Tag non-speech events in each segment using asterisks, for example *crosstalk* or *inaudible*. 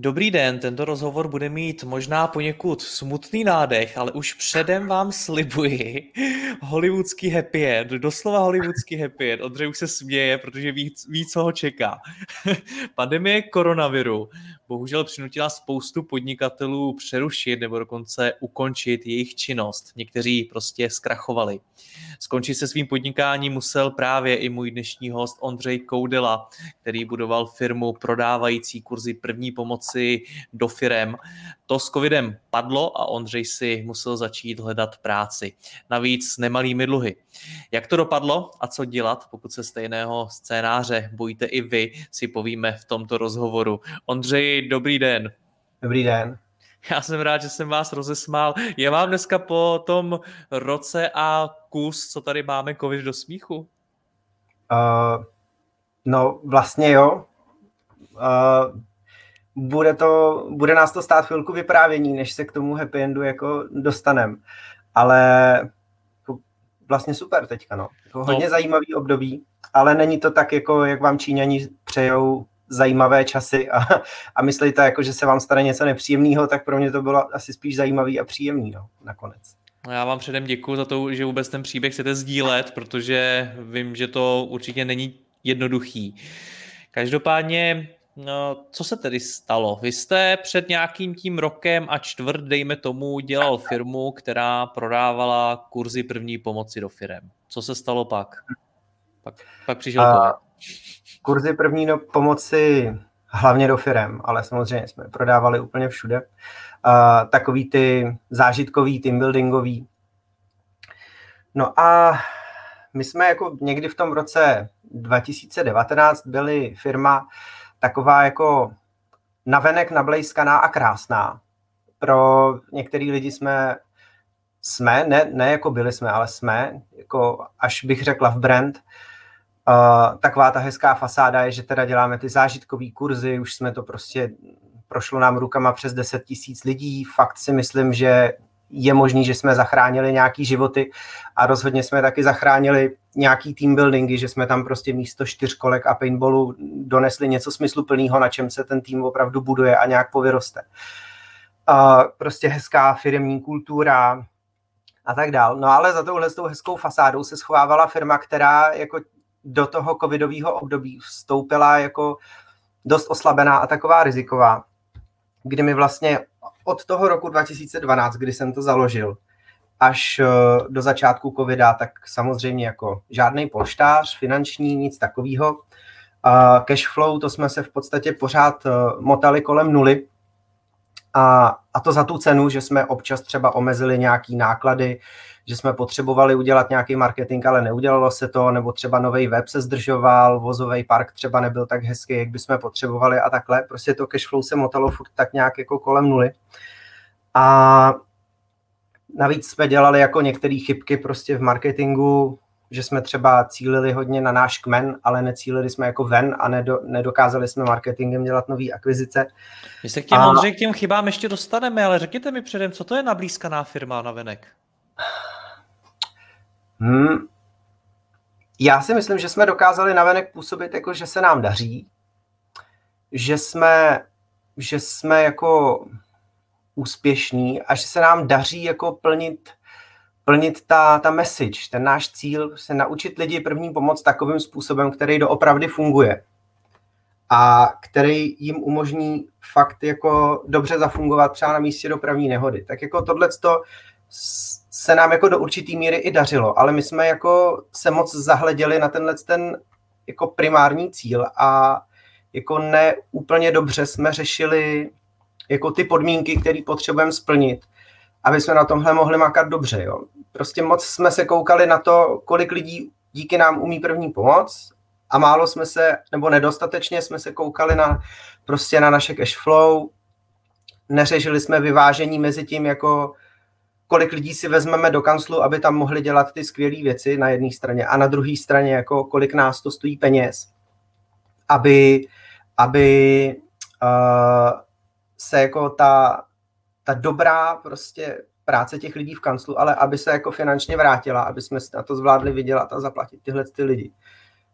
Dobrý den, tento rozhovor bude mít možná poněkud smutný nádech, ale už předem vám slibuji hollywoodský happy end, doslova hollywoodský happy end. Ondřej už se směje, protože ví, ví co ho čeká. *laughs* Pandemie koronaviru bohužel přinutila spoustu podnikatelů přerušit nebo dokonce ukončit jejich činnost. Někteří prostě zkrachovali. Skončit se svým podnikáním musel právě i můj dnešní host Ondřej Koudela, který budoval firmu prodávající kurzy první pomoci do firem. To s covidem padlo a Ondřej si musel začít hledat práci. Navíc s nemalými dluhy. Jak to dopadlo a co dělat, pokud se stejného scénáře bojíte i vy, si povíme v tomto rozhovoru. Ondřej, dobrý den. Dobrý den. *laughs* Já jsem rád, že jsem vás rozesmál. Je vám dneska po tom roce a kus, co tady máme, covid do smíchu? Uh, no, vlastně jo. Uh, bude, to, bude nás to stát chvilku vyprávění, než se k tomu happy endu jako dostanem. Ale jako vlastně super teďka, no. Jako hodně no. zajímavý období, ale není to tak, jako jak vám Číňani přejou zajímavé časy a, a myslíte, jako, že se vám stane něco nepříjemného, tak pro mě to bylo asi spíš zajímavý a příjemný no, nakonec. No já vám předem děkuji za to, že vůbec ten příběh chcete sdílet, protože vím, že to určitě není jednoduchý. Každopádně, no, co se tedy stalo? Vy jste před nějakým tím rokem a čtvrt, dejme tomu, dělal firmu, která prodávala kurzy první pomoci do firem. Co se stalo pak? Pak, pak přišel a, kurzy první no, pomoci hlavně do firem, ale samozřejmě jsme prodávali úplně všude. Uh, takový ty zážitkový, team buildingový. No a my jsme jako někdy v tom roce 2019 byli firma taková jako navenek nablejskaná a krásná. Pro některý lidi jsme jsme, ne, ne jako byli jsme, ale jsme, jako až bych řekla v brand, Uh, taková ta hezká fasáda je, že teda děláme ty zážitkové kurzy, už jsme to prostě, prošlo nám rukama přes 10 tisíc lidí, fakt si myslím, že je možný, že jsme zachránili nějaký životy a rozhodně jsme taky zachránili nějaký team buildingy, že jsme tam prostě místo čtyřkolek a paintballu donesli něco smysluplného, na čem se ten tým opravdu buduje a nějak povyroste. Uh, prostě hezká firmní kultura a tak dál. No ale za touhle s tou hezkou fasádou se schovávala firma, která jako do toho covidového období vstoupila jako dost oslabená a taková riziková, kdy mi vlastně od toho roku 2012, kdy jsem to založil, až eh, do začátku covida, tak samozřejmě jako žádný polštář finanční, nic takového. Cash flow, to jsme se v podstatě pořád eh, motali kolem nuly, a, a to za tu cenu, že jsme občas třeba omezili nějaký náklady, že jsme potřebovali udělat nějaký marketing, ale neudělalo se to, nebo třeba nový web se zdržoval, vozový park třeba nebyl tak hezký, jak bychom potřebovali a takhle. Prostě to cashflow se motalo furt tak nějak jako kolem nuly. A navíc jsme dělali jako některé chybky prostě v marketingu, že jsme třeba cílili hodně na náš kmen, ale necílili jsme jako ven a nedo, nedokázali jsme marketingem dělat nové akvizice. My se k těm, a... k těm chybám ještě dostaneme, ale řekněte mi předem, co to je nablízkaná firma na venek? Hmm. Já si myslím, že jsme dokázali navenek působit jako, že se nám daří, že jsme, že jsme jako úspěšní a že se nám daří jako plnit plnit ta, ta message, ten náš cíl, se naučit lidi první pomoc takovým způsobem, který doopravdy funguje a který jim umožní fakt jako dobře zafungovat třeba na místě dopravní nehody. Tak jako tohle se nám jako do určitý míry i dařilo, ale my jsme jako se moc zahleděli na tenhle ten jako primární cíl a jako ne úplně dobře jsme řešili jako ty podmínky, které potřebujeme splnit, aby jsme na tomhle mohli makat dobře. Jo. Prostě moc jsme se koukali na to, kolik lidí díky nám umí první pomoc a málo jsme se, nebo nedostatečně jsme se koukali na prostě na naše cash flow, neřešili jsme vyvážení mezi tím, jako kolik lidí si vezmeme do kanclu, aby tam mohli dělat ty skvělé věci na jedné straně a na druhé straně, jako kolik nás to stojí peněz, aby, aby uh, se jako ta, ta dobrá prostě práce těch lidí v kanclu, ale aby se jako finančně vrátila, aby jsme na to zvládli vydělat a zaplatit tyhle ty lidi.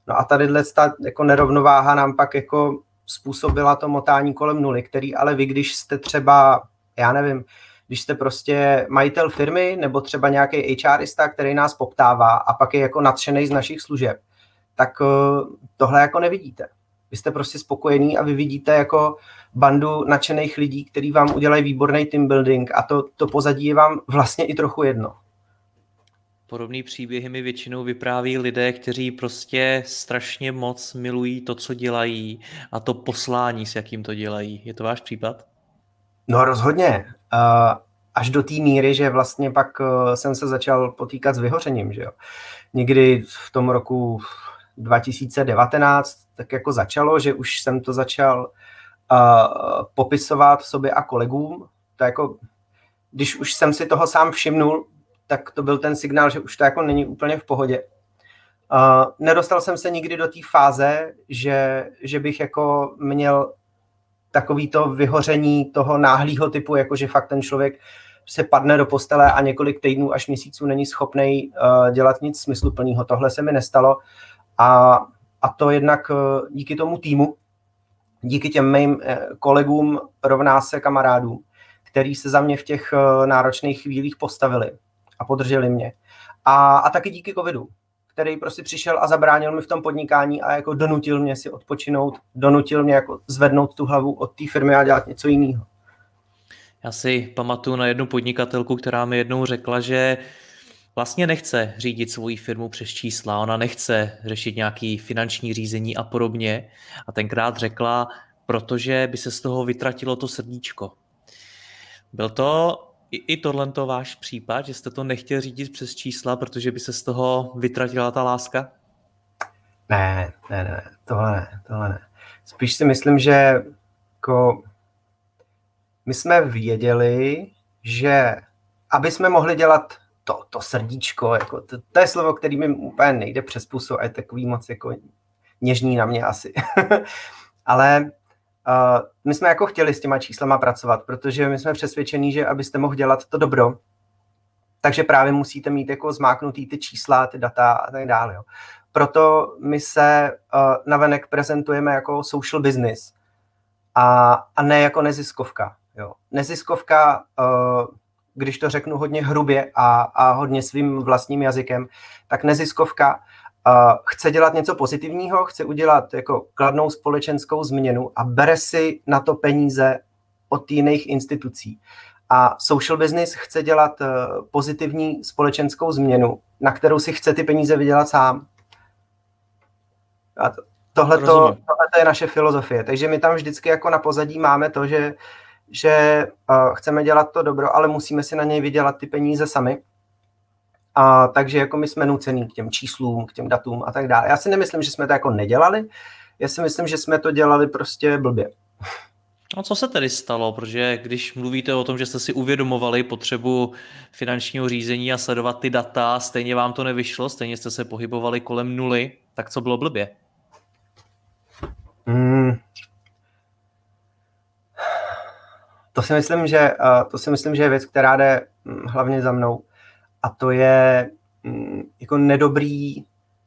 No a tady ta jako nerovnováha nám pak jako způsobila to motání kolem nuly, který ale vy, když jste třeba, já nevím, když jste prostě majitel firmy nebo třeba nějaký HRista, který nás poptává a pak je jako nadšený z našich služeb, tak eh, tohle jako nevidíte. Vy jste prostě spokojený a vy vidíte jako bandu nadšených lidí, kteří vám udělají výborný team building a to, to pozadí je vám vlastně i trochu jedno. Podobný příběhy mi většinou vypráví lidé, kteří prostě strašně moc milují to, co dělají a to poslání, s jakým to dělají. Je to váš případ? No rozhodně. Až do té míry, že vlastně pak eh, jsem se začal potýkat s vyhořením. Že jo. Někdy v tom roku 2019 tak jako začalo, že už jsem to začal uh, popisovat sobě a kolegům. To jako, když už jsem si toho sám všimnul, tak to byl ten signál, že už to jako není úplně v pohodě. Uh, nedostal jsem se nikdy do té fáze, že, že bych jako měl takový to vyhoření toho náhlého typu, jako že fakt ten člověk se padne do postele a několik týdnů až měsíců není schopný uh, dělat nic smysluplného. Tohle se mi nestalo a, a to jednak uh, díky tomu týmu, díky těm mým uh, kolegům rovná se kamarádům, který se za mě v těch náročných chvílích postavili a podrželi mě. A, a taky díky covidu, který prostě přišel a zabránil mi v tom podnikání a jako donutil mě si odpočinout, donutil mě jako zvednout tu hlavu od té firmy a dělat něco jiného. Já si pamatuju na jednu podnikatelku, která mi jednou řekla, že vlastně nechce řídit svoji firmu přes čísla, ona nechce řešit nějaký finanční řízení a podobně. A tenkrát řekla, protože by se z toho vytratilo to srdíčko. Byl to i, i tohle to váš případ, že jste to nechtěl řídit přes čísla, protože by se z toho vytratila ta láska? Ne, ne, ne, tohle ne, tohle ne. Spíš si myslím, že jako my jsme věděli, že aby jsme mohli dělat to, to srdíčko, jako to, to je slovo, který mi úplně nejde přes pusu a je takový moc jako něžný na mě asi. *laughs* Ale Uh, my jsme jako chtěli s těma číslama pracovat, protože my jsme přesvědčení, že abyste mohl dělat to dobro, takže právě musíte mít jako zmáknutý ty čísla, ty data a tak dále. Jo. Proto my se uh, navenek prezentujeme jako social business a, a ne jako neziskovka. Jo. Neziskovka, uh, když to řeknu hodně hrubě a, a hodně svým vlastním jazykem, tak neziskovka chce dělat něco pozitivního, chce udělat jako kladnou společenskou změnu a bere si na to peníze od jiných institucí. A social business chce dělat uh, pozitivní společenskou změnu, na kterou si chce ty peníze vydělat sám. A to, tohle je naše filozofie. Takže my tam vždycky jako na pozadí máme to, že, že uh, chceme dělat to dobro, ale musíme si na něj vydělat ty peníze sami. A takže jako my jsme nucený k těm číslům, k těm datům a tak dále. Já si nemyslím, že jsme to jako nedělali, já si myslím, že jsme to dělali prostě blbě. A co se tedy stalo? Protože když mluvíte o tom, že jste si uvědomovali potřebu finančního řízení a sledovat ty data, stejně vám to nevyšlo, stejně jste se pohybovali kolem nuly, tak co bylo blbě? Hmm. To si myslím, že, to si myslím, že je věc, která jde hm, hlavně za mnou a to je mm, jako nedobrý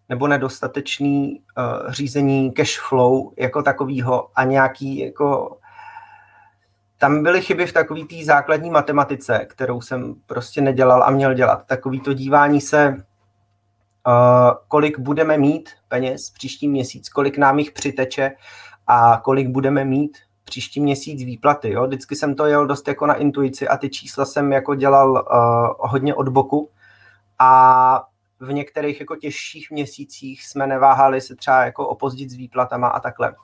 nebo nedostatečný uh, řízení cash flow jako takového a nějaký jako tam byly chyby v takové té základní matematice, kterou jsem prostě nedělal a měl dělat. Takový to dívání se, uh, kolik budeme mít peněz příští měsíc, kolik nám jich přiteče a kolik budeme mít příští měsíc výplaty. Jo? Vždycky jsem to jel dost jako na intuici a ty čísla jsem jako dělal uh, hodně od boku a v některých jako těžších měsících jsme neváhali se třeba jako opozdit s výplatama a takhle.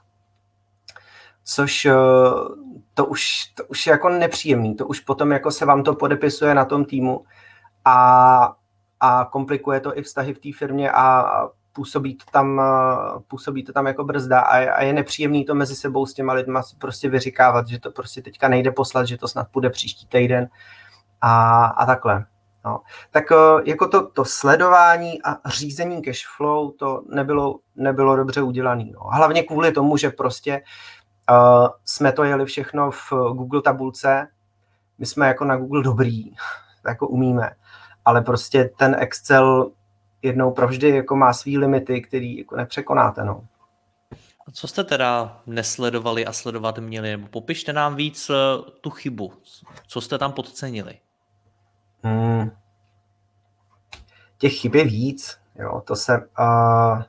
což to už, to už je jako nepříjemný, to už potom jako se vám to podepisuje na tom týmu a, a komplikuje to i vztahy v té firmě a působí to tam, působí to tam jako brzda a a je nepříjemný to mezi sebou s těma lidma prostě vyříkávat, že to prostě teďka nejde poslat, že to snad půjde příští týden a, a takhle. No. Tak jako to, to sledování a řízení cash flow to nebylo, nebylo dobře udělané. No. Hlavně kvůli tomu, že prostě uh, jsme to jeli všechno v Google tabulce, my jsme jako na Google dobrý, *laughs* jako umíme, ale prostě ten Excel jednou provždy jako má svý limity, který jako nepřekonáte. No. A co jste teda nesledovali a sledovat měli? Nebo popište nám víc eh, tu chybu. Co jste tam podcenili? Hmm. Těch chyb je víc. Jo, to se... Uh,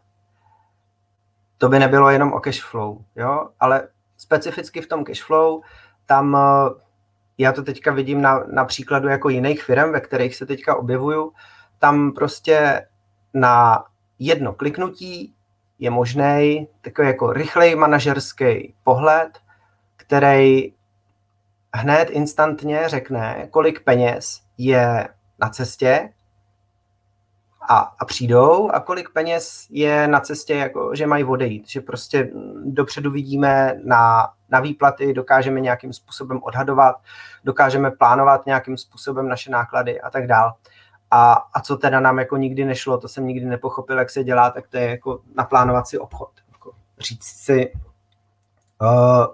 to by nebylo jenom o cash flow, jo, ale specificky v tom cash flow, tam uh, já to teďka vidím na, na příkladu jako jiných firm, ve kterých se teďka objevuju, tam prostě na jedno kliknutí je možný takový jako rychlej manažerský pohled, který hned instantně řekne, kolik peněz je na cestě a, a přijdou a kolik peněz je na cestě, jako, že mají odejít. Že prostě dopředu vidíme na, na výplaty, dokážeme nějakým způsobem odhadovat, dokážeme plánovat nějakým způsobem naše náklady a tak dále. A, a co teda nám jako nikdy nešlo, to jsem nikdy nepochopil, jak se dělá, tak to je jako naplánovat si obchod. Jako říct si, uh,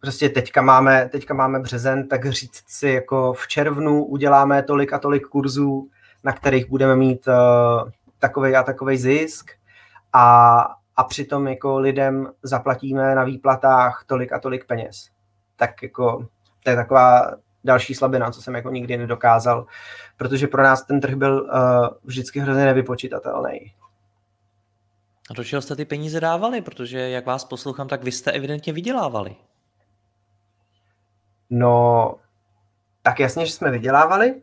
prostě teďka máme, teďka máme březen, tak říct si jako v červnu uděláme tolik a tolik kurzů, na kterých budeme mít uh, eh, takový a takový zisk a, a přitom jako lidem zaplatíme na výplatách tolik a tolik peněz. Tak jako to je taková další slabina, co jsem jako nikdy nedokázal, protože pro nás ten trh byl uh, vždycky hrozně nevypočítatelný. A do čeho jste ty peníze dávali? Protože jak vás poslouchám, tak vy jste evidentně vydělávali. No, tak jasně, že jsme vydělávali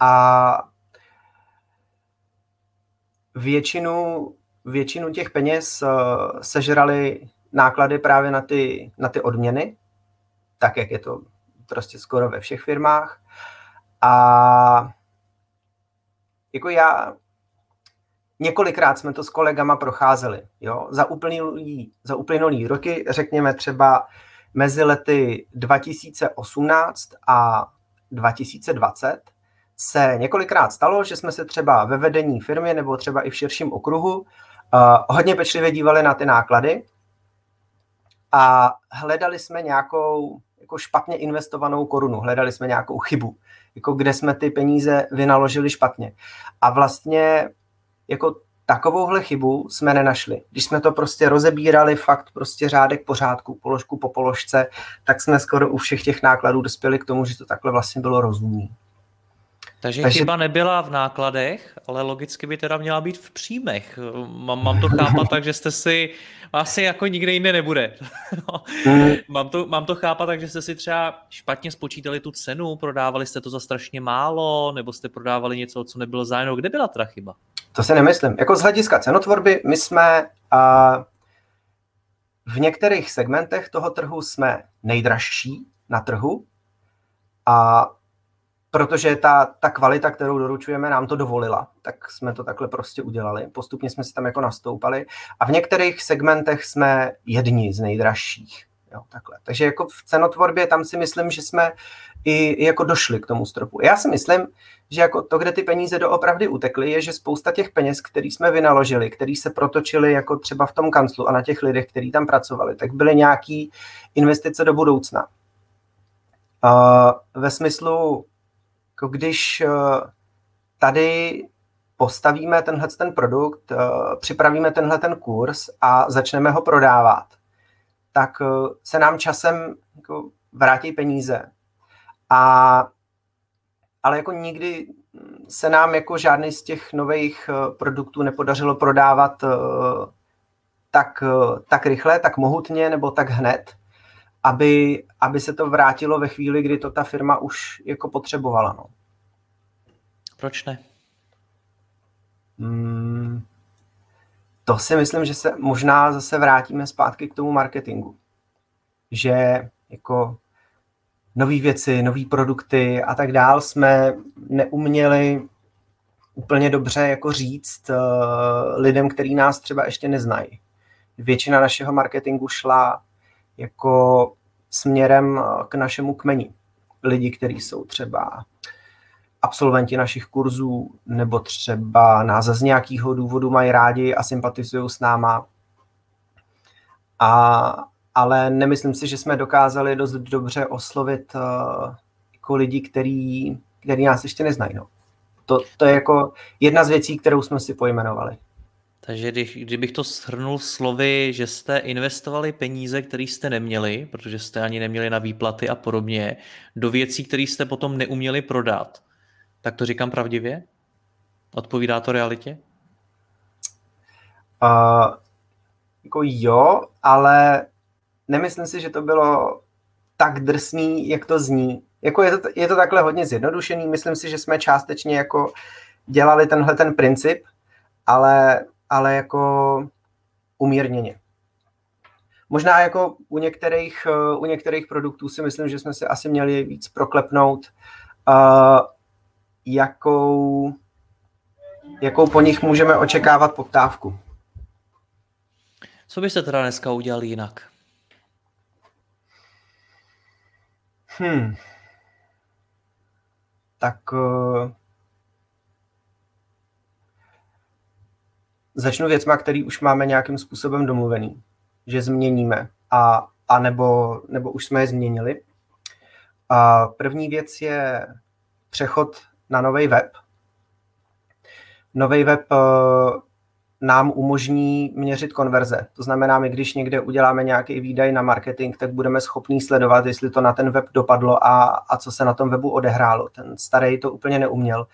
a většinu, většinu těch peněz uh, sežrali náklady právě na ty, na ty odměny, tak jak je to prostě skoro ve všech firmách. A jako já, několikrát jsme to s kolegama procházeli. Jo? Za, uplynulý, za uplynulý roky, řekněme třeba mezi lety 2018 a 2020, se několikrát stalo, že jsme se třeba ve vedení firmy nebo třeba i v širším okruhu uh, hodně pečlivě dívali na ty náklady a hledali jsme nějakou jako špatně investovanou korunu, hledali jsme nějakou chybu, jako kde jsme ty peníze vynaložili špatně. A vlastně jako takovouhle chybu jsme nenašli. Když jsme to prostě rozebírali fakt prostě řádek pořádku, položku po položce, tak jsme skoro u všech těch nákladů dospěli k tomu, že to takhle vlastně bylo rozumné. Takže, Takže chyba nebyla v nákladech, ale logicky by teda měla být v příjmech. Mám, mám to chápat tak, že jste si asi jako nikde jinde nebude. *laughs* no. mám, to, mám to chápat tak, že jste si třeba špatně spočítali tu cenu, prodávali jste to za strašně málo, nebo jste prodávali něco, co nebylo zájemno. Kde byla ta chyba? To si nemyslím. Jako z hlediska cenotvorby, my jsme uh, v některých segmentech toho trhu jsme nejdražší na trhu a protože ta, ta kvalita, kterou doručujeme, nám to dovolila. Tak jsme to takhle prostě udělali. Postupně jsme se tam jako nastoupali a v některých segmentech jsme jedni z nejdražších. Jo, takhle. Takže jako v cenotvorbě tam si myslím, že jsme i jako došli k tomu stropu. Já si myslím, že jako to, kde ty peníze doopravdy utekly, je, že spousta těch peněz, který jsme vynaložili, který se protočili jako třeba v tom kanclu a na těch lidech, kteří tam pracovali, tak byly nějaký investice do budoucna. Uh, ve smyslu jako když eh, tady postavíme tenhle ten produkt, eh, připravíme tenhle ten kurz a začneme ho prodávat, tak eh, se nám časem jako vrátí peníze. A, ale jako nikdy se nám jako žádný z těch nových produktů nepodařilo prodávat tak, tak rychle, tak mohutně nebo tak hned, aby, aby se to vrátilo ve chvíli, kdy to ta firma už jako potřebovala. No. Proč ne? Hmm, to si myslím, že se možná zase vrátíme zpátky k tomu marketingu. Že jako nové věci, nové produkty a tak dál jsme neuměli úplně dobře jako říct uh, lidem, který nás třeba ještě neznají. Většina našeho marketingu šla jako směrem eh, k našemu kmeni. Lidi, kteří jsou třeba absolventi našich kurzů, nebo třeba nás z nějakého důvodu mají rádi a sympatizují s náma. A, ale nemyslím si, že jsme dokázali dost dobře oslovit uh, jako lidi, který, který nás ještě neznají. No. To, to je jako jedna z věcí, kterou jsme si pojmenovali. Takže když, kdybych to shrnul slovy, že jste investovali peníze, které jste neměli, protože jste ani neměli na výplaty a podobně, do věcí, které jste potom neuměli prodat, tak to říkám pravdivě? Odpovídá to realitě? Uh, jako jo, ale nemyslím si, že to bylo tak drsný, jak to zní. Jako je to, je to takhle hodně zjednodušený. Myslím si, že jsme částečně jako dělali tenhle ten princip, ale, ale jako umírněně. Možná jako u některých, u některých produktů si myslím, že jsme si asi měli víc proklepnout, jakou, jakou po nich můžeme očekávat poptávku. Co byste teda dneska udělali jinak? Hmm. Tak uh, začnu věcma, který už máme nějakým způsobem domluvený, že změníme a, a nebo, nebo už jsme je změnili. A první věc je přechod na nový web. Nový web uh, nám umožní měřit konverze. To znamená, my když někde uděláme nějaký výdaj na marketing, tak budeme schopní sledovat, jestli to na ten web dopadlo a, a co se na tom webu odehrálo. Ten starý to úplně neuměl.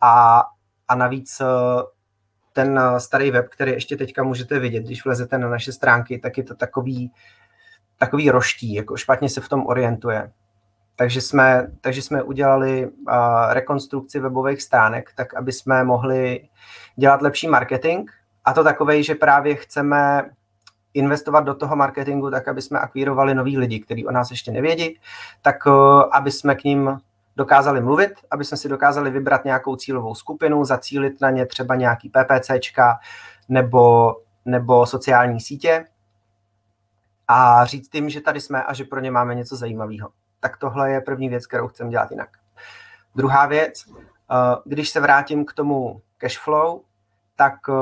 A, a navíc ten starý web, který ještě teďka můžete vidět, když vlezete na naše stránky, tak je to takový, takový roští, jako špatně se v tom orientuje. Takže jsme, takže jsme udělali uh, rekonstrukci webových stránek, tak aby jsme mohli dělat lepší marketing, a to takovej, že právě chceme investovat do toho marketingu tak, aby jsme akvírovali nový lidi, kteří o nás ještě nevědí, tak uh, aby jsme k ním dokázali mluvit, aby jsme si dokázali vybrat nějakou cílovou skupinu, zacílit na ně třeba nějaký PPCčka nebo, nebo sociální sítě a říct jim, že tady jsme a že pro ně máme něco zajímavého. Tak tohle je první věc, kterou chcem dělat jinak. Druhá věc, uh, když se vrátím k tomu cashflow, tak uh,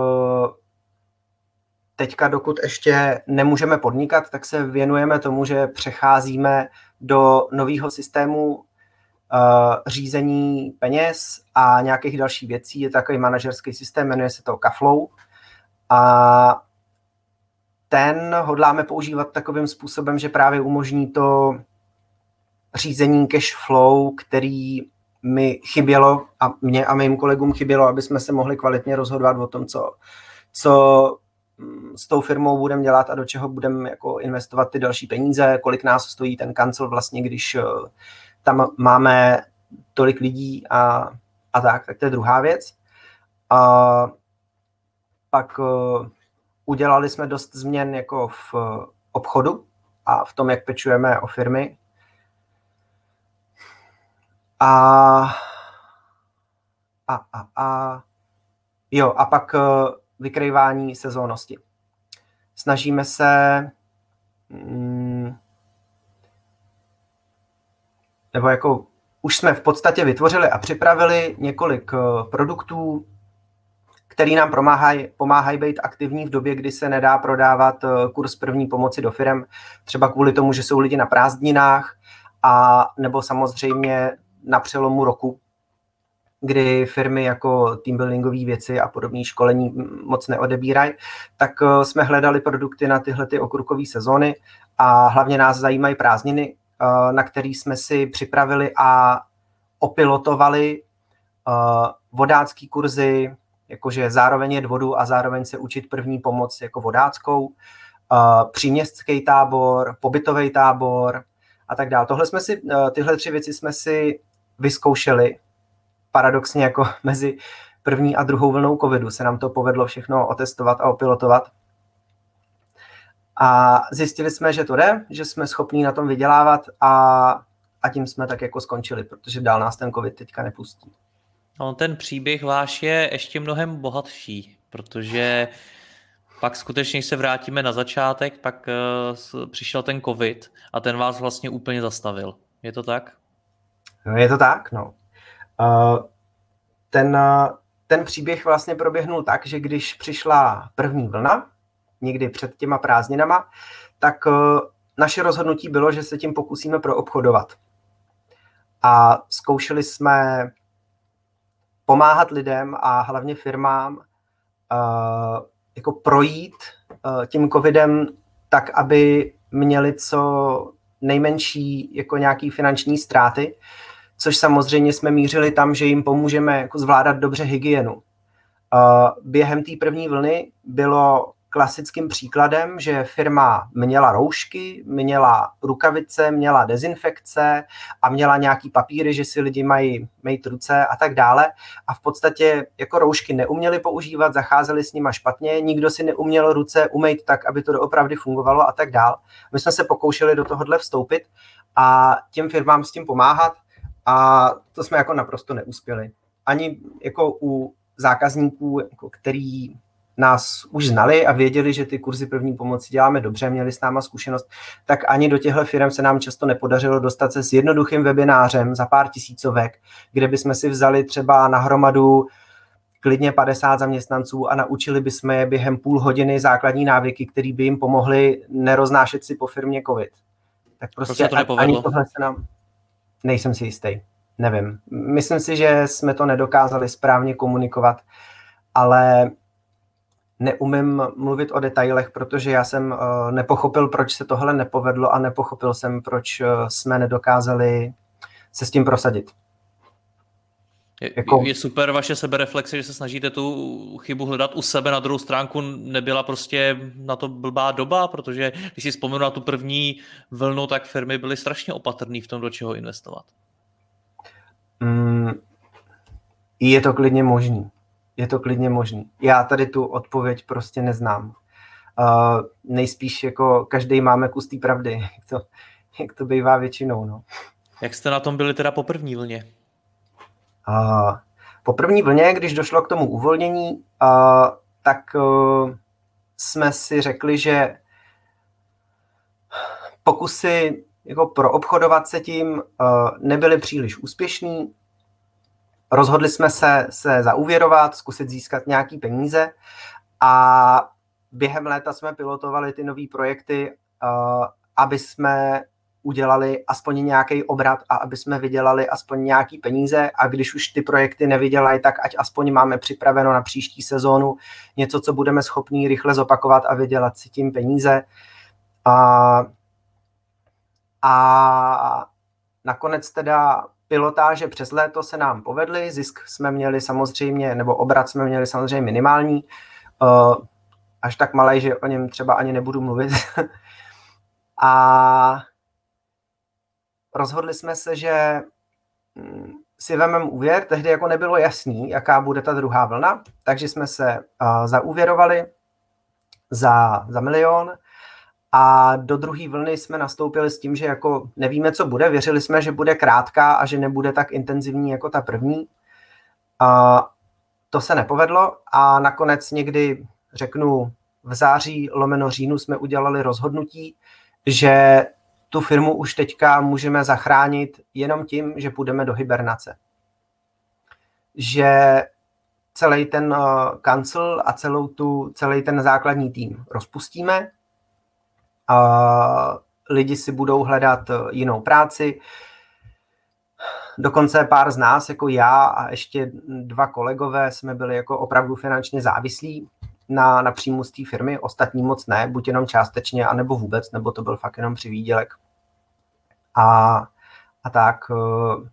teďka, dokud ještě nemůžeme podnikat, tak se věnujeme tomu, že přecházíme do nového systému řízení peněz a nějakých dalších věcí. Je takový manažerský systém, jmenuje se to Kaflow. A ten hodláme používat takovým způsobem, že právě umožní to řízení cash flow, který mi chybělo a mě a mým kolegům chybělo, aby jsme se mohli kvalitně rozhodovat o tom, co, co mm, s tou firmou budeme dělat a do čeho budeme jako investovat ty další peníze, kolik nás stojí ten kancel vlastně, když eh, tam máme tolik lidí a, a tak, tak to je druhá věc. A pak uh, udělali jsme dost změn jako v uh, obchodu a v tom, jak pečujeme o firmy. A, a, a, a jo, a pak uh, vykrývání sezónnosti. Snažíme se mm, nebo jako už jsme v podstatě vytvořili a připravili několik uh, produktů, který nám pomáhají pomáhaj být aktivní v době, kdy se nedá prodávat uh, kurz první pomoci do firm, třeba kvůli tomu, že jsou lidi na prázdninách, a nebo samozřejmě na přelomu roku, kdy firmy jako teambuildingové věci a podobné školení moc neodebírají, tak eh, jsme hledali produkty na tyhle ty okurkové sezóny a hlavně nás zajímají prázdniny, eh, na který jsme si připravili a opilotovali eh, vodácký kurzy, jakože zároveň je vodu a zároveň se učit první pomoc jako vodáckou, příměstský tábor, pobytový tábor a tak dále. Tohle jsme si, tyhle tři věci jsme si vyzkoušeli paradoxně jako *laughs* mezi, první a druhou vlnou covidu se nám to povedlo všechno otestovat a opilotovat. A zjistili jsme, že to jde, že jsme schopní na tom vydělávat a, a tím jsme tak jako skončili, protože dál nás ten covid teďka nepustí. No, ten příběh váš je ještě mnohem bohatší, protože pak skutečně, když se vrátíme na začátek, pak uh, přišel ten covid a ten vás vlastně úplně zastavil. Je to tak? No, je to tak, no. Uh, ten, uh, ten příběh vlastně proběhnul tak, že když přišla první vlna, někdy před těma prázdninama, tak uh, naše rozhodnutí bylo, že se tím pokusíme proobchodovat. A zkoušeli jsme pomáhat lidem a hlavně firmám uh, jako projít uh, tím covidem tak, aby měli co nejmenší jako nějaký finanční ztráty, což samozřejmě jsme mířili tam, že jim pomůžeme jako zvládat dobře hygienu. Během té první vlny bylo klasickým příkladem, že firma měla roušky, měla rukavice, měla dezinfekce a měla nějaký papíry, že si lidi mají mít ruce a tak dále. A v podstatě jako roušky neuměli používat, zacházeli s nima špatně, nikdo si neuměl ruce umýt tak, aby to opravdu fungovalo a tak dále. My jsme se pokoušeli do tohohle vstoupit a těm firmám s tím pomáhat a to jsme jako naprosto neuspěli. Ani jako u zákazníků, jako který nás už znali a věděli, že ty kurzy první pomoci děláme dobře, měli s náma zkušenost, tak ani do těchto firm se nám často nepodařilo dostat se s jednoduchým webinářem za pár tisícovek, kde bychom si vzali třeba na hromadu klidně 50 zaměstnanců a naučili bychom je během půl hodiny základní návyky, které by jim pomohly neroznášet si po firmě COVID. Tak prostě to ani tohle se nám... Nejsem si jistý. Nevím. Myslím si, že jsme to nedokázali správně komunikovat, ale neumím mluvit o detailech, protože já jsem uh, nepochopil, proč se tohle nepovedlo a nepochopil jsem, proč uh, jsme nedokázali se s tím prosadit. Je, jako... je super vaše sebereflexe, že se snažíte tu chybu hledat u sebe, na druhou stránku nebyla prostě na to blbá doba, protože když si vzpomenu na tu první vlnu, tak firmy byly strašně opatrné v tom, do čeho investovat. Mm, je to klidně možný je to klidně možný. Já tady tu odpověď prostě neznám. Uh, nejspíš jako každý máme kus té pravdy, *laughs* jak to, jak to bývá většinou. No. Jak jste na tom byli teda po první vlně? Uh, po první vlně, když došlo k tomu uvolnění, uh, tak uh, jsme si řekli, že pokusy jako pro obchodovat se tím uh, nebyly příliš úspěšný, rozhodli jsme se, se zaúvěrovat, zkusit získat nějaký peníze a během léta jsme pilotovali ty nové projekty, uh, aby jsme udělali aspoň nějaký obrat a aby jsme vydělali aspoň nějaký peníze a když už ty projekty nevydělají, tak ať aspoň máme připraveno na příští sezónu něco, co budeme schopní rychle zopakovat a vydělat si tím peníze. A, a nakonec teda pilotáže přes léto se nám povedly, zisk jsme měli samozřejmě, nebo obrat jsme měli samozřejmě minimální, uh, až tak malý, že o něm třeba ani nebudu mluvit. *laughs* a rozhodli jsme se, že mm, si vememe úvěr, tehdy jako nebylo jasný, jaká bude ta druhá vlna, takže jsme se uh, zaúvěrovali za, za milion a do druhé vlny jsme nastoupili s tím, že jako nevíme, co bude. Věřili jsme, že bude krátká a že nebude tak intenzivní jako ta první. A to se nepovedlo a nakonec někdy, řeknu, v září lomeno říjnu jsme udělali rozhodnutí, že tu firmu už teďka můžeme zachránit jenom tím, že půjdeme do hibernace. Že celý ten kancel a celou tu, celý ten základní tým rozpustíme a lidi si budou hledat jinou práci. Dokonce pár z nás, jako já a ještě dva kolegové, jsme byli jako opravdu finančně závislí na, na příjmu z té firmy, ostatní moc ne, buď jenom částečně, anebo vůbec, nebo to byl fakt jenom přivýdělek. A, a tak eh,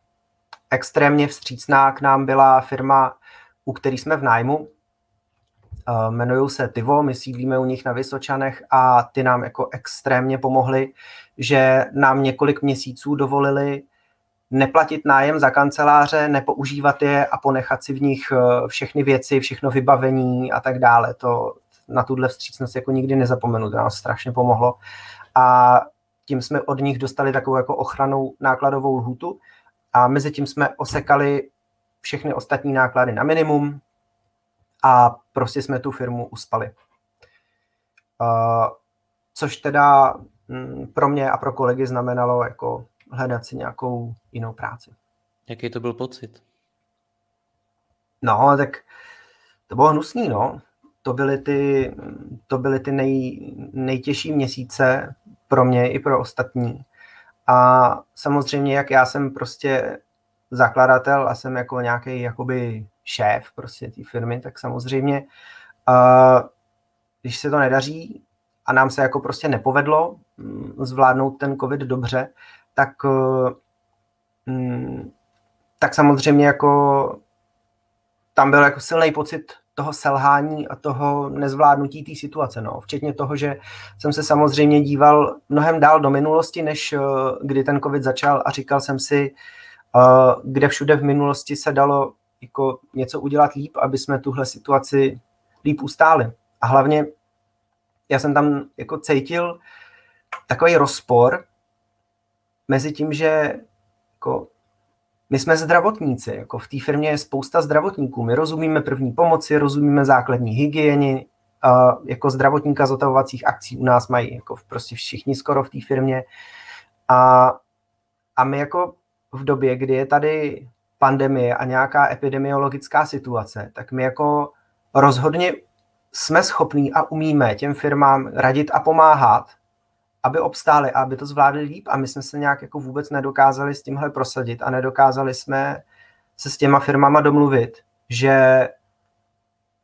extrémně vstřícná k nám byla firma, u který jsme v nájmu, jmenují se Tivo, my sídlíme u nich na Vysočanech a ty nám jako extrémně pomohly, že nám několik měsíců dovolili neplatit nájem za kanceláře, nepoužívat je a ponechat si v nich eh, všechny věci, všechno vybavení a tak dále. To na tuhle vstřícnost jako nikdy nezapomenu, to nám strašně pomohlo. A tím jsme od nich dostali takovou jako ochranou nákladovou lhutu a mezi tím jsme osekali všechny ostatní náklady na minimum a prostě jsme tu firmu uspali. Uh, což teda mm, pro mě a pro kolegy znamenalo jako hledat si nějakou jinou práci. Jaký to byl pocit? No, tak to bylo hnusný, no. To byly ty, to byly ty nej, nejtěžší měsíce pro mě i pro ostatní. A samozřejmě, jak já jsem prostě zakladatel a jsem jako nějaký jakoby šéf prostě té firmy, tak samozřejmě, uh, když se to nedaří a nám se jako prostě nepovedlo mm, zvládnout ten covid dobře, tak, mm, tak samozřejmě jako tam byl jako silný pocit toho selhání a toho nezvládnutí té situace. No. Včetně toho, že jsem se samozřejmě díval mnohem dál do minulosti, než uh, kdy ten covid začal a říkal jsem si, uh, kde všude v minulosti se dalo jako něco udělat líp, aby jsme tuhle situaci líp ustáli. A hlavně já jsem tam jako cítil takový rozpor mezi tím, že jako my jsme zdravotníci, jako v té firmě je spousta zdravotníků, my rozumíme první pomoci, rozumíme základní hygieny, a jako zdravotníka zotavovacích akcí u nás mají jako prostě všichni skoro v té firmě a, a my jako v době, kdy je tady pandemie a nějaká epidemiologická situace, tak my jako rozhodně jsme schopní a umíme těm firmám radit a pomáhat, aby obstáli a aby to zvládli líp. A my jsme se nějak jako vůbec nedokázali s tímhle prosadit a nedokázali jsme se s těma firmama domluvit, že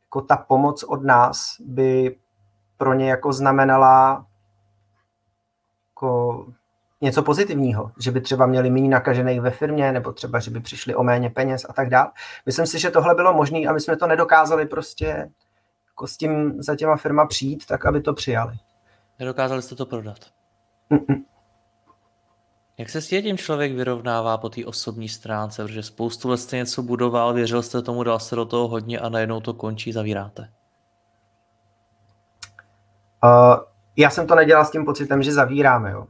jako ta pomoc od nás by pro ně jako znamenala jako něco pozitivního, že by třeba měli méně nakažených ve firmě, nebo třeba, že by přišli o méně peněz a tak dále. Myslím si, že tohle bylo možné a my jsme to nedokázali prostě jako s tím za těma firma přijít, tak aby to přijali. Nedokázali jste to prodat. Mm-mm. Jak se s tím člověk vyrovnává po té osobní stránce, protože spoustu let jste něco budoval, věřil jste tomu, dal jste do toho hodně a najednou to končí, zavíráte? Uh, já jsem to nedělal s tím pocitem, že zavíráme. Jo.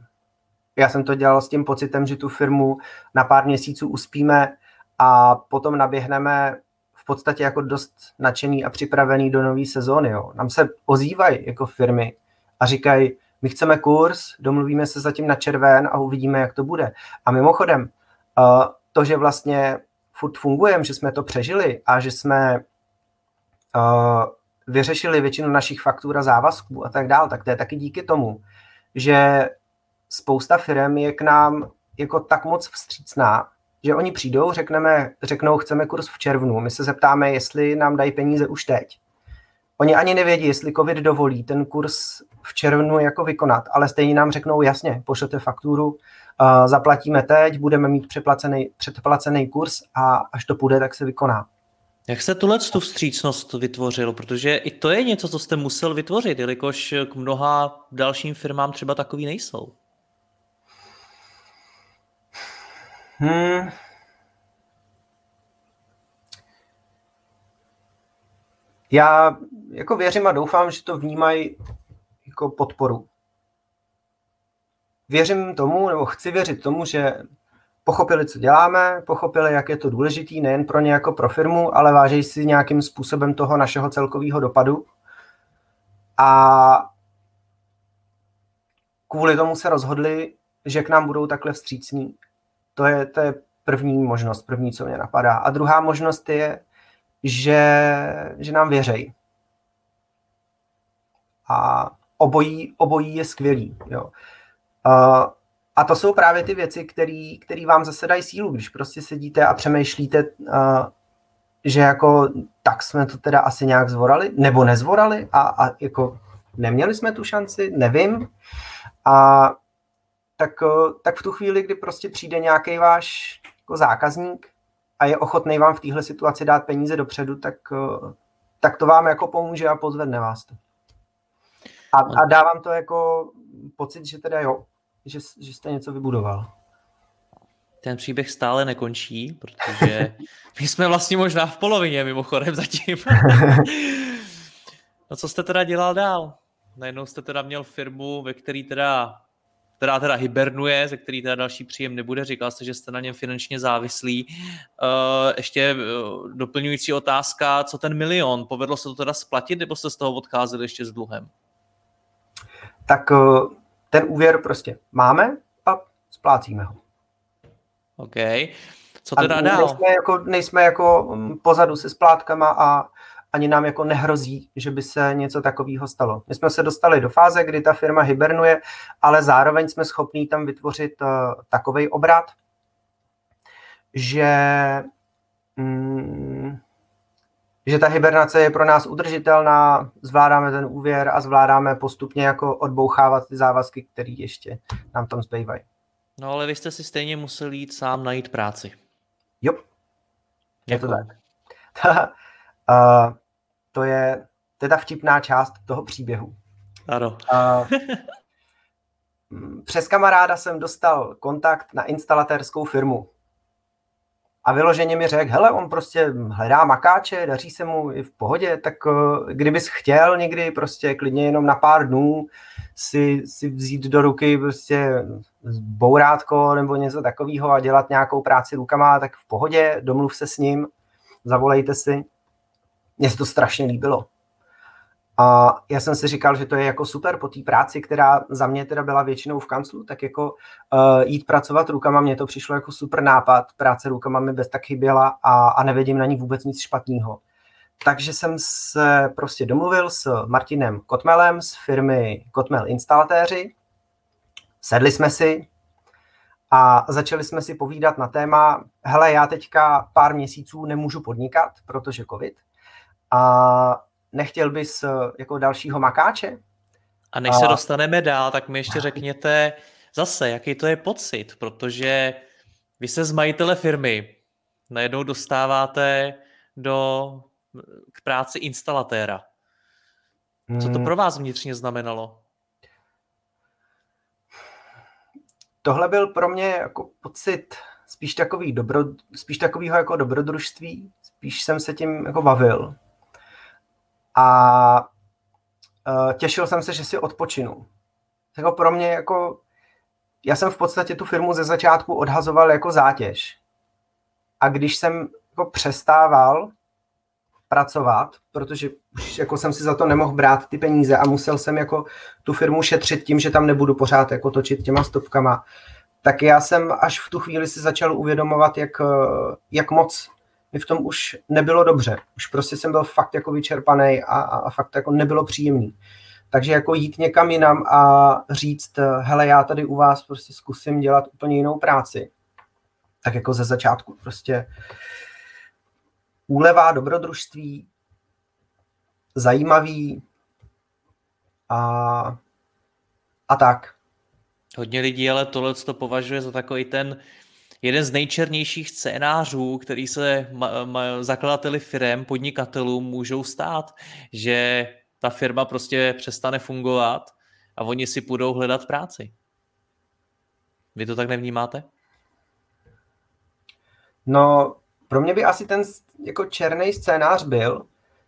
Já jsem to dělal s tím pocitem, že tu firmu na pár měsíců uspíme a potom naběhneme v podstatě jako dost nadšený a připravený do nové sezóny. Jo. Nám se ozývají jako firmy a říkají, my chceme kurz, domluvíme se zatím na červen a uvidíme, jak to bude. A mimochodem, to, že vlastně furt fungujeme, že jsme to přežili a že jsme vyřešili většinu našich faktur a závazků a tak dále, tak to je taky díky tomu, že spousta firm je k nám jako tak moc vstřícná, že oni přijdou, řekneme, řeknou, chceme kurz v červnu, my se zeptáme, jestli nám dají peníze už teď. Oni ani nevědí, jestli COVID dovolí ten kurz v červnu jako vykonat, ale stejně nám řeknou jasně, pošlete fakturu, uh, zaplatíme teď, budeme mít předplacený, předplacený kurz a až to půjde, tak se vykoná. Jak jste tuhle tu vstřícnost vytvořil? Protože i to je něco, co jste musel vytvořit, jelikož k mnoha dalším firmám třeba takový nejsou. Hmm. Já jako věřím a doufám, že to vnímají jako podporu. Věřím tomu, nebo chci věřit tomu, že pochopili, co děláme, pochopili, jak je to důležitý nejen pro ně jako pro firmu, ale vážejí si nějakým způsobem toho našeho celkového dopadu. A kvůli tomu se rozhodli, že k nám budou takhle vstřícní. To je, to je první možnost, první, co mě napadá. A druhá možnost je, že, že nám věřejí. A obojí, obojí je skvělý. Jo. Uh, a to jsou právě ty věci, které vám zase dají sílu, když prostě sedíte a přemýšlíte, uh, že jako tak jsme to teda asi nějak zvorali, nebo nezvorali a, a jako neměli jsme tu šanci, nevím. A tak, uh, tak v tu chvíli, kdy prostě přijde nějaký váš jako zákazník a je ochotný vám v téhle situaci dát peníze dopředu, tak, uh, tak to vám jako pomůže a pozvedne vás to. A, a dávám to jako pocit, že teda jo, že, že jste něco vybudoval. ten příběh stále nekončí, protože *laughs* my jsme vlastně možná v polovině mimochodem zatím. *laughs* no co jste teda dělal dál? Najednou jste teda měl firmu, ve který teda která teda hibernuje, ze který teda další příjem nebude. Říkal jste, že jste na něm finančně závislí. Uh, ještě uh, doplňující otázka, co ten milion? Povedlo se to teda splatit, nebo jste z toho odcházeli ještě s dluhem? Tak uh, ten úvěr prostě máme a splácíme ho. OK. Co teda dál? Nejsme jako, nejsme jako mm, pozadu se splátkama a ani nám jako nehrozí, že by se něco takového stalo. My jsme se dostali do fáze, kdy ta firma hibernuje, ale zároveň jsme schopní tam vytvořit uh, takový obrat, že, mm, že ta hibernace je pro nás udržitelná, zvládáme ten úvěr a zvládáme postupně jako odbouchávat ty závazky, které ještě nám tam zbývají. No ale vy jste si stejně museli jít sám najít práci. Jo. Je to tak. *laughs* uh, to je, to je ta vtipná část toho příběhu. Ano. uh, přes kamaráda jsem dostal kontakt na instalatérskou firmu. A vyloženě mi řekl, hele, on prostě hledá makáče, daří se mu i v pohodě, tak uh, kdybys chtěl někdy prostě klidně jenom na pár dnů si, si vzít do ruky prostě bourátko nebo něco takového a dělat nějakou práci rukama, tak v pohodě, domluv se s ním, zavolejte si. Mně se to strašně líbilo. A já jsem si říkal, že to je jako super po té práci, která za mě teda byla většinou v kanclu, tak jako uh, jít pracovat rukama, mně to přišlo jako super nápad. Práce rukama mi bez tak chyběla a, a nevidím na ní vůbec nic špatného. Takže jsem se prostě domluvil s Martinem Kotmelem z firmy Kotmel Instalatéři. Sedli jsme si a začali jsme si povídat na téma, hele, já teďka pár měsíců nemůžu podnikat, protože covid. A nechtěl bys jako dalšího makáče? A než a... se dostaneme dál, tak mi ještě *laughs* řekněte zase, jaký to je pocit, protože vy se z majitele firmy najednou dostáváte do k práci instalatéra. Co to hmm. pro vás vnitřně znamenalo? Tohle byl pro mě jako pocit spíš takový dobro, spíš takovýho jako dobrodružství, spíš jsem se tím jako bavil. A uh, těšil jsem se, že si odpočinu. Jako pro mě jako, já jsem v podstatě tu firmu ze začátku odhazoval jako zátěž. A když jsem jako přestával pracovat, protože už jako jsem si za to nemohl brát ty peníze a musel jsem jako tu firmu šetřit tím, že tam nebudu pořád jako točit těma stopkama, tak já jsem až v tu chvíli si začal uvědomovat, jak, jak moc mi v tom už nebylo dobře. Už prostě jsem byl fakt jako vyčerpaný a, a fakt jako nebylo příjemný. Takže jako jít někam jinam a říct, hele, já tady u vás prostě zkusím dělat úplně jinou práci. Tak jako ze začátku prostě úlevá dobrodružství, zajímavý a, a tak. Hodně lidí ale tohle to považuje za takový ten jeden z nejčernějších scénářů, který se ma, ma, zakladateli firm, podnikatelům můžou stát, že ta firma prostě přestane fungovat a oni si půjdou hledat práci. Vy to tak nevnímáte? No, pro mě by asi ten jako černý scénář byl,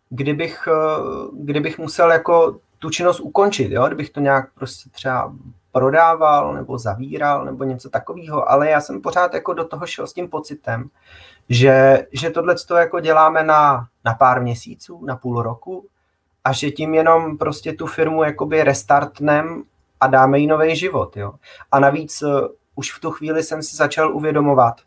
kdybych, eh, kdybych musel jako tu činnost ukončit, jo? kdybych to nějak prostě třeba prodával nebo zavíral nebo něco takového, ale já jsem pořád jako do toho šel s tím pocitem, že, že tohle to jako děláme na, na pár měsíců, na půl roku a že tím jenom prostě tu firmu jakoby restartnem a dáme jí nový život. Jo? A navíc uh, už v tu chvíli jsem si začal uvědomovat,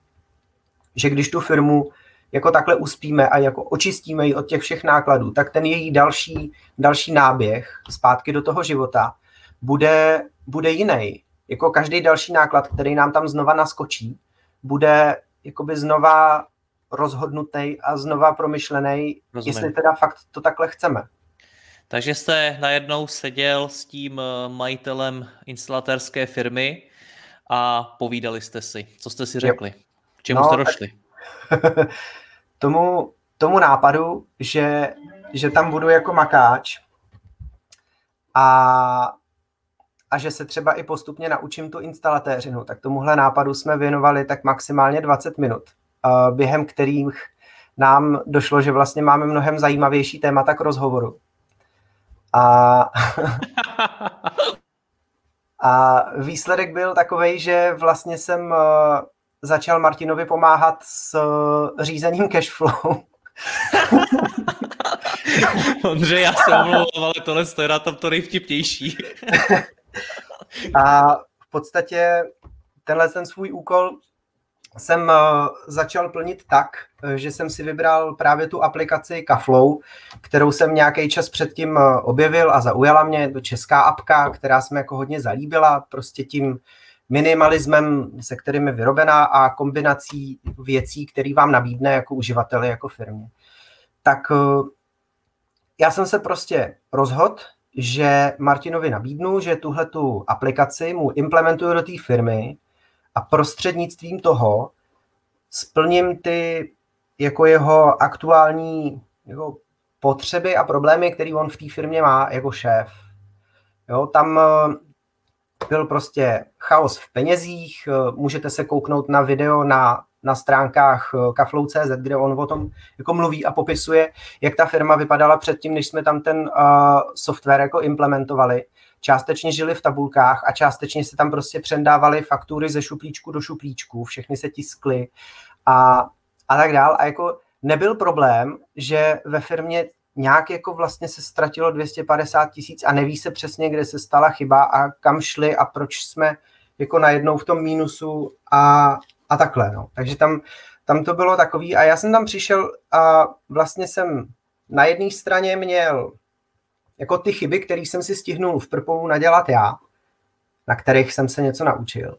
že když tu firmu jako takhle uspíme a jako očistíme ji od těch všech nákladů, tak ten její další, další náběh zpátky do toho života bude, bude jiný. Jako každý další náklad, který nám tam znova naskočí, bude jakoby znova rozhodnutý a znova promyšlený, Rozumím. jestli teda fakt to takhle chceme. Takže jste najednou seděl s tím eh, majitelem instalatérské firmy a povídali jste si. Co jste si řekli? K čemu no, jste došli? *laughs* tomu, tomu nápadu, že, že tam budu jako makáč a a že se třeba i postupně naučím tu instalatéřinu, tak tomuhle nápadu jsme věnovali tak maximálně 20 minut, během kterých nám došlo, že vlastně máme mnohem zajímavější témata k rozhovoru. A, *laughs* a výsledek byl takový, že vlastně jsem začal Martinovi pomáhat s řízením cashflow. *laughs* Ondřej, já se omlouvám, ale tohle je na tom to nejvtipnější. *laughs* a v podstatě tenhle ten svůj úkol jsem uh, začal plnit tak, že jsem si vybral právě tu aplikaci Kaflow, kterou jsem nějaký čas předtím uh, objevil a zaujala mě. To česká apka, která se mi jako hodně zalíbila, prostě tím minimalismem, se kterým je vyrobená a kombinací věcí, který vám nabídne jako uživateli, jako firmě. Tak já jsem se prostě rozhodl, že Martinovi nabídnu, že tuhle tu aplikaci mu implementuju do té firmy a prostřednictvím toho splním ty jako jeho aktuální jako potřeby a problémy, které on v té firmě má jako šéf. Jo, tam eh, byl prostě chaos v penězích, eh, můžete se kouknout na video na na stránkách eh, kaflou.cz, kde on o tom jako mluví a popisuje, jak ta firma vypadala předtím, než jsme tam ten uh, software jako implementovali. Částečně žili v tabulkách a částečně se tam prostě přendávali faktury ze šuplíčku do šuplíčku, všechny se tiskly a, a tak dál. A jako nebyl problém, že ve firmě nějak jako vlastně se ztratilo 250 tisíc a neví se přesně, kde se stala chyba a kam šli a proč jsme jako najednou v tom mínusu a, a takhle. No. Takže tam, tam to bylo takový a já jsem tam přišel a vlastně jsem na jedné straně měl jako ty chyby, které jsem si stihnul v Prpolu nadělat já, na kterých jsem se něco naučil.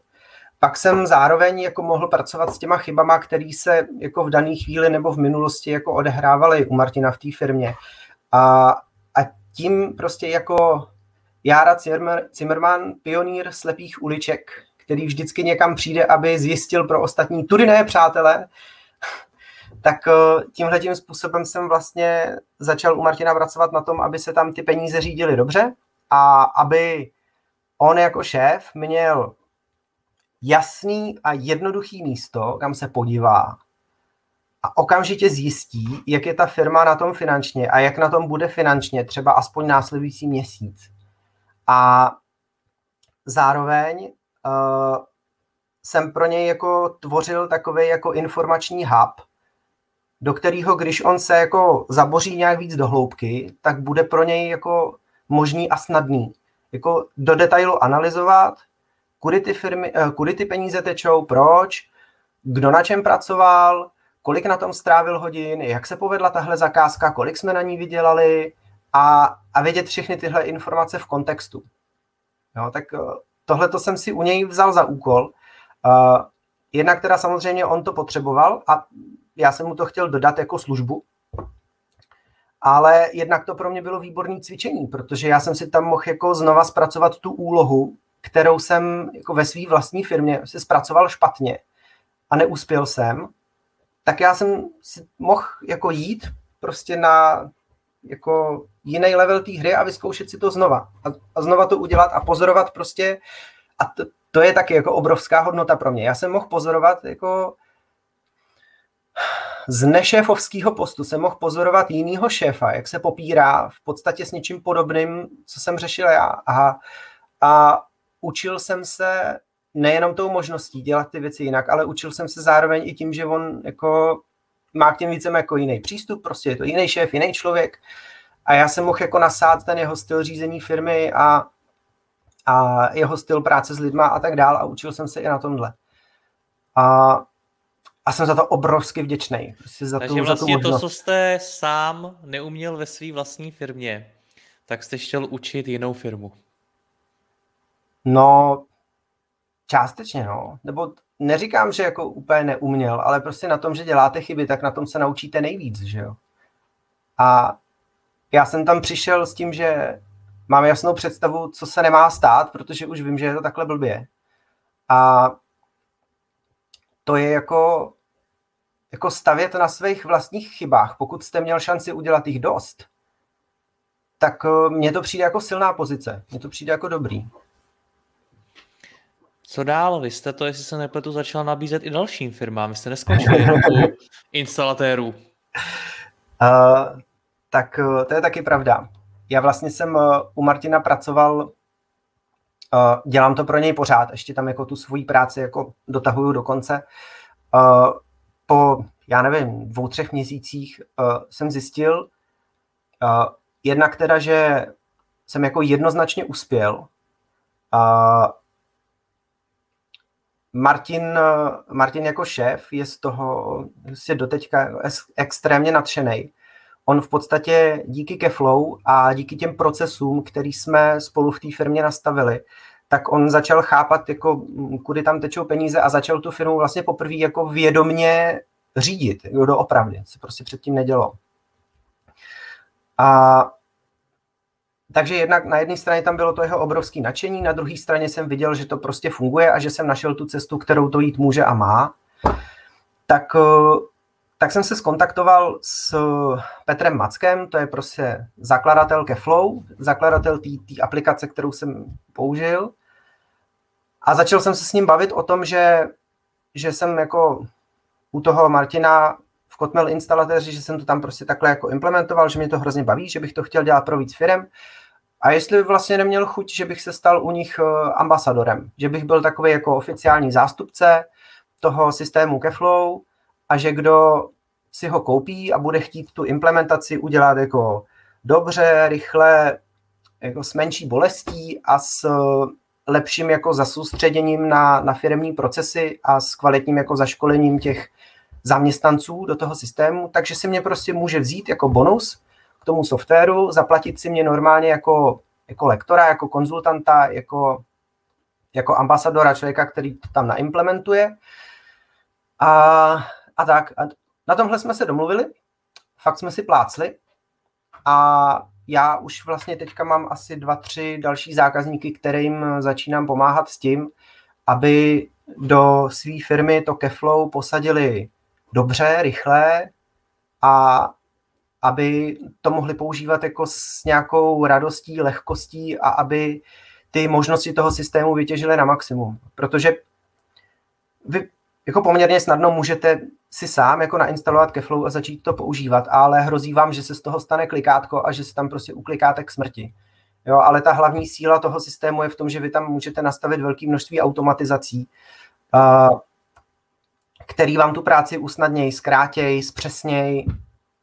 Pak jsem zároveň jako mohl pracovat s těma chybama, které se jako v dané chvíli nebo v minulosti jako odehrávaly u Martina v té firmě. A, a tím prostě jako Jára Zimmerman, pionýr slepých uliček, který vždycky někam přijde, aby zjistil pro ostatní, tudy ne, přátelé, *laughs* tak eh, tímhle tím způsobem jsem vlastně začal u Martina pracovat na tom, aby se tam ty peníze řídily dobře a aby on jako šéf měl jasný a jednoduchý místo, kam se podívá a okamžitě zjistí, jak je ta firma na tom finančně a jak na tom bude finančně, třeba aspoň následující měsíc. A zároveň uh, jsem pro něj jako tvořil takový jako informační hub, do kterého, když on se jako zaboří nějak víc do hloubky, tak bude pro něj jako možný a snadný. Jako do detailu analyzovat, kudy ty, firmy, uh, kudy ty peníze tečou, proč, kdo na čem pracoval, kolik na tom strávil hodin, jak se povedla tahle zakázka, kolik jsme na ní vydělali a, a vědět všechny tyhle informace v kontextu. Jo, tak tohle to jsem si u něj vzal za úkol. Uh, jednak teda samozřejmě on to potřeboval a já jsem mu to chtěl dodat jako službu, ale jednak to pro mě bylo výborné cvičení, protože já jsem si tam mohl jako znova zpracovat tu úlohu, kterou jsem jako ve své vlastní firmě si zpracoval špatně a neuspěl jsem, tak já jsem si mohl jako jít prostě na jako jiný level té hry a vyzkoušet si to znova. A, a znova to udělat a pozorovat prostě. A to, to je taky jako obrovská hodnota pro mě. Já jsem mohl pozorovat jako z nešéfovského postu jsem mohl pozorovat jinýho šéfa, jak se popírá v podstatě s něčím podobným, co jsem řešil já. A, a učil jsem se nejenom tou možností dělat ty věci jinak, ale učil jsem se zároveň i tím, že on jako má k těm vícem jako jiný přístup, prostě je to jiný šéf, jiný člověk a já jsem mohl jako nasát ten jeho styl řízení firmy a, a jeho styl práce s lidma a tak dál a učil jsem se i na tomhle. A, a jsem za to obrovsky vděčný. Prostě za Takže tu, vlastně za tu to, co jste sám neuměl ve své vlastní firmě, tak jste chtěl učit jinou firmu. No, částečně, no. Nebo neříkám, že jako úplně neuměl, ale prostě na tom, že děláte chyby, tak na tom se naučíte nejvíc, že jo. A já jsem tam přišel s tím, že mám jasnou představu, co se nemá stát, protože už vím, že je to takhle blbě. A to je jako, jako stavět na svých vlastních chybách. Pokud jste měl šanci udělat jich dost, tak eh, mně to přijde jako silná pozice. Mně to přijde jako dobrý. Co dál? Vy jste to, jestli se nepletu, začal nabízet i dalším firmám. Vy jste neskončili jenom u instalatérů. Uh, *laughs* tak uh, to je taky pravda. Já vlastně jsem uh, u Martina pracoval, uh, dělám to pro něj pořád, ještě tam jako tu svoji práci jako dotahuju do konce. Uh, po, já nevím, dvou, třech měsících uh, jsem zjistil, jednak teda, že jsem jako jednoznačně uspěl. Martin, Martin jako šéf je z toho je doteďka extrémně nadšený. On v podstatě díky Keflow a díky těm procesům, který jsme spolu v té firmě nastavili, tak on začal chápat, jako, kudy tam tečou peníze a začal tu firmu vlastně poprvé jako vědomně řídit, jo, doopravdy, co prostě předtím nedělo. A takže jednak na jedné straně tam bylo to jeho obrovské nadšení, na druhé straně jsem viděl, že to prostě funguje a že jsem našel tu cestu, kterou to jít může a má. Tak, eh, tak jsem se skontaktoval s Petrem Mackem, to je prostě zakladatel Keflow, zakladatel té aplikace, kterou jsem použil. A začal jsem se s ním bavit o tom, že, že jsem jako u toho Martina v Kotmel instalatéři, že jsem to tam prostě takhle jako implementoval, že mě to hrozně baví, že bych to chtěl dělat pro víc firm a jestli vlastně neměl chuť, že bych se stal u nich eh, ambasadorem, že bych byl takový jako oficiální zástupce toho systému Keflow a že kdo si ho koupí a bude chtít tu implementaci udělat jako dobře, rychle, jako s menší bolestí a s eh, lepším jako zasoustředěním na, na firmní procesy a s kvalitním jako zaškolením těch zaměstnanců do toho systému, takže si mě prostě může vzít jako bonus tomu softwaru, zaplatit si mě normálně jako, jako lektora, jako konzultanta, jako, jako ambasadora, člověka, který to tam naimplementuje. A, a tak. A na tomhle jsme se domluvili, fakt jsme si plácli a já už vlastně teďka mám asi dva, tři další zákazníky, kterým začínám pomáhat s tím, aby do své firmy to Keflow posadili dobře, rychle a aby to mohli používat jako s nějakou radostí, lehkostí a aby ty možnosti toho systému vytěžili na maximum. Protože vy jako poměrně snadno můžete si sám jako nainstalovat Keflow a začít to používat, ale hrozí vám, že se z toho stane klikátko a že se tam prostě uklikáte k smrti. Jo, ale ta hlavní síla toho systému je v tom, že vy tam můžete nastavit velké množství automatizací, který vám tu práci usnadnějí, zkrátějí, zpřesnějí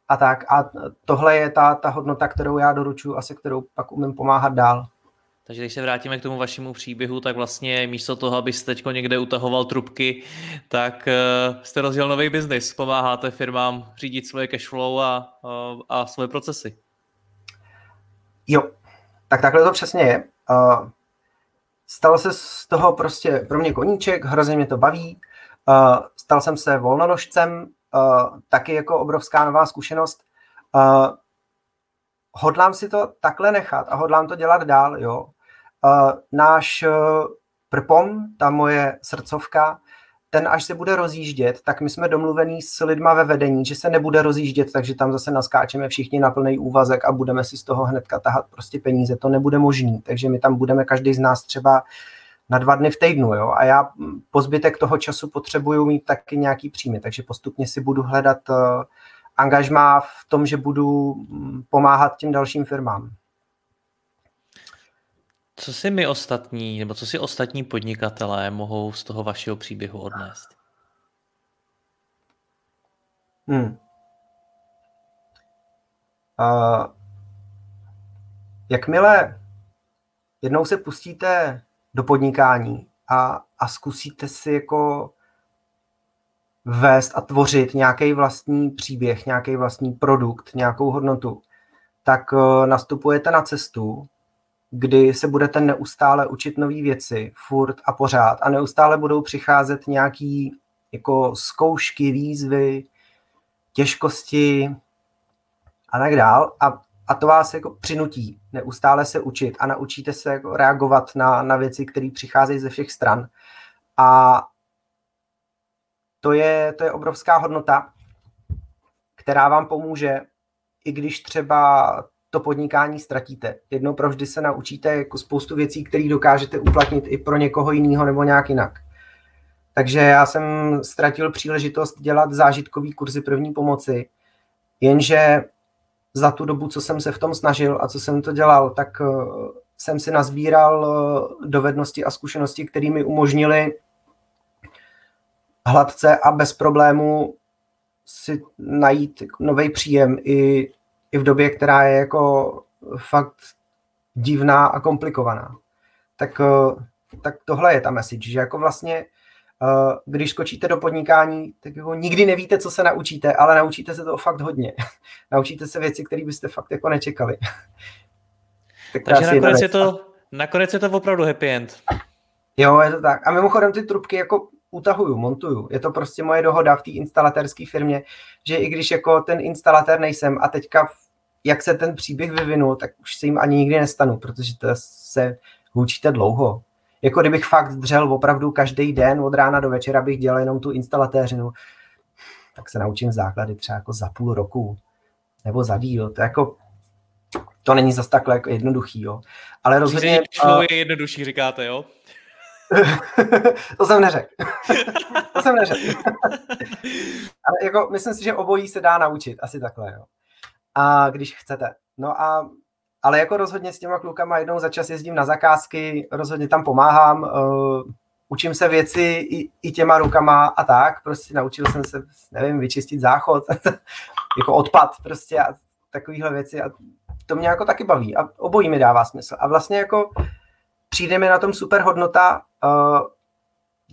a tak. A tohle je ta, ta hodnota, kterou já doručuji a se kterou pak umím pomáhat dál. Takže když se vrátíme k tomu vašemu příběhu, tak vlastně místo toho, abyste teď někde utahoval trubky, tak uh, jste rozjel nový biznis. Pomáháte firmám řídit svoje cashflow a, uh, a svoje procesy. Jo, tak takhle to přesně je. Uh, stal se z toho prostě pro mě koníček, hrozně mě to baví. Uh, stal jsem se volnonožcem, uh, taky jako obrovská nová zkušenost. Uh, hodlám si to takhle nechat a hodlám to dělat dál, jo. Uh, náš uh, prpom, ta moje srdcovka, ten až se bude rozjíždět, tak my jsme domluvení s lidma ve vedení, že se nebude rozjíždět, takže tam zase naskáčeme všichni na plný úvazek a budeme si z toho hnedka tahat prostě peníze. To nebude možný, takže my tam budeme každý z nás třeba na dva dny v týdnu, jo, a já po zbytek toho času potřebuju mít taky nějaký příjmy, takže postupně si budu hledat uh, angažmá v tom, že budu mm, pomáhat těm dalším firmám. Co si my ostatní, nebo co si ostatní podnikatelé mohou z toho vašeho příběhu odnést? Hmm. Uh, jakmile jednou se pustíte do podnikání a, a zkusíte si jako vést a tvořit nějaký vlastní příběh, nějaký vlastní produkt, nějakou hodnotu, tak uh, nastupujete na cestu, kdy se budete neustále učit nové věci, furt a pořád a neustále budou přicházet nějaký jako zkoušky, výzvy, těžkosti a tak dál. A, a to vás jako přinutí neustále se učit a naučíte se jako reagovat na, na věci, které přicházejí ze všech stran a to je, to je obrovská hodnota, která vám pomůže, i když třeba to podnikání ztratíte. Jednou provždy se naučíte jako spoustu věcí, které dokážete uplatnit i pro někoho jiného nebo nějak jinak. Takže já jsem ztratil příležitost dělat zážitkový kurzy první pomoci, jenže za tu dobu, co jsem se v tom snažil a co jsem to dělal, tak eh, jsem si nazbíral eh, dovednosti a zkušenosti, které mi umožnily hladce a bez problému si najít nový příjem i, i v době, která je jako fakt divná a komplikovaná. Tak, eh, tak tohle je ta message, že jako vlastně když skočíte do podnikání, tak jako nikdy nevíte, co se naučíte, ale naučíte se to fakt hodně. *laughs* naučíte se věci, které byste fakt jako nečekali. *laughs* tak Takže nakonec je, to, nakonec je to opravdu happy end. Jo, je to tak. A mimochodem ty trubky jako utahuju, montuju. Je to prostě moje dohoda v té instalatérské firmě, že i když jako ten instalatér nejsem a teďka jak se ten příběh vyvinul, tak už se jim ani nikdy nestanu, protože to se hůčíte dlouho jako kdybych fakt dřel opravdu každý den od rána do večera bych dělal jenom tu instalatéřinu, tak se naučím základy třeba jako za půl roku nebo za díl. To jako to není zas takhle jako jednoduchý, jo. Ale rozhodně... Uh... je jednodušší, říkáte, jo? *laughs* to jsem neřekl. *laughs* to jsem neřekl. *laughs* Ale jako, myslím si, že obojí se dá naučit, asi takhle, jo. A když chcete. No a ale jako rozhodně s těma klukama jednou za čas jezdím na zakázky, rozhodně tam pomáhám, uh, učím se věci i, i těma rukama a tak, prostě naučil jsem se, nevím, vyčistit záchod, *laughs* jako odpad prostě a takovéhle věci a to mě jako taky baví a obojí mi dává smysl. A vlastně jako přijde mi na tom super hodnota, uh,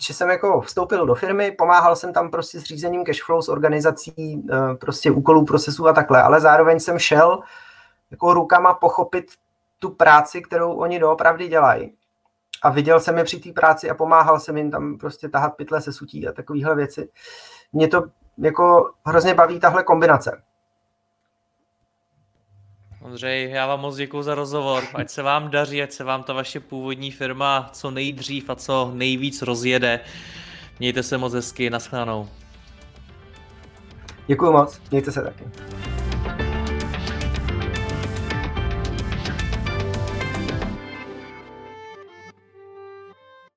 že jsem jako vstoupil do firmy, pomáhal jsem tam prostě s řízením cashflow, s organizací uh, prostě úkolů, procesů a takhle, ale zároveň jsem šel jako rukama pochopit tu práci, kterou oni doopravdy dělají. A viděl jsem je při té práci a pomáhal jsem jim tam prostě tahat pytle se sutí a takovéhle věci. Mě to jako hrozně baví tahle kombinace. Ondřej, já vám moc děkuji za rozhovor. Ať se vám daří, ať se vám ta vaše původní firma co nejdřív a co nejvíc rozjede. Mějte se moc hezky, naschledanou. Děkuji moc, mějte se taky.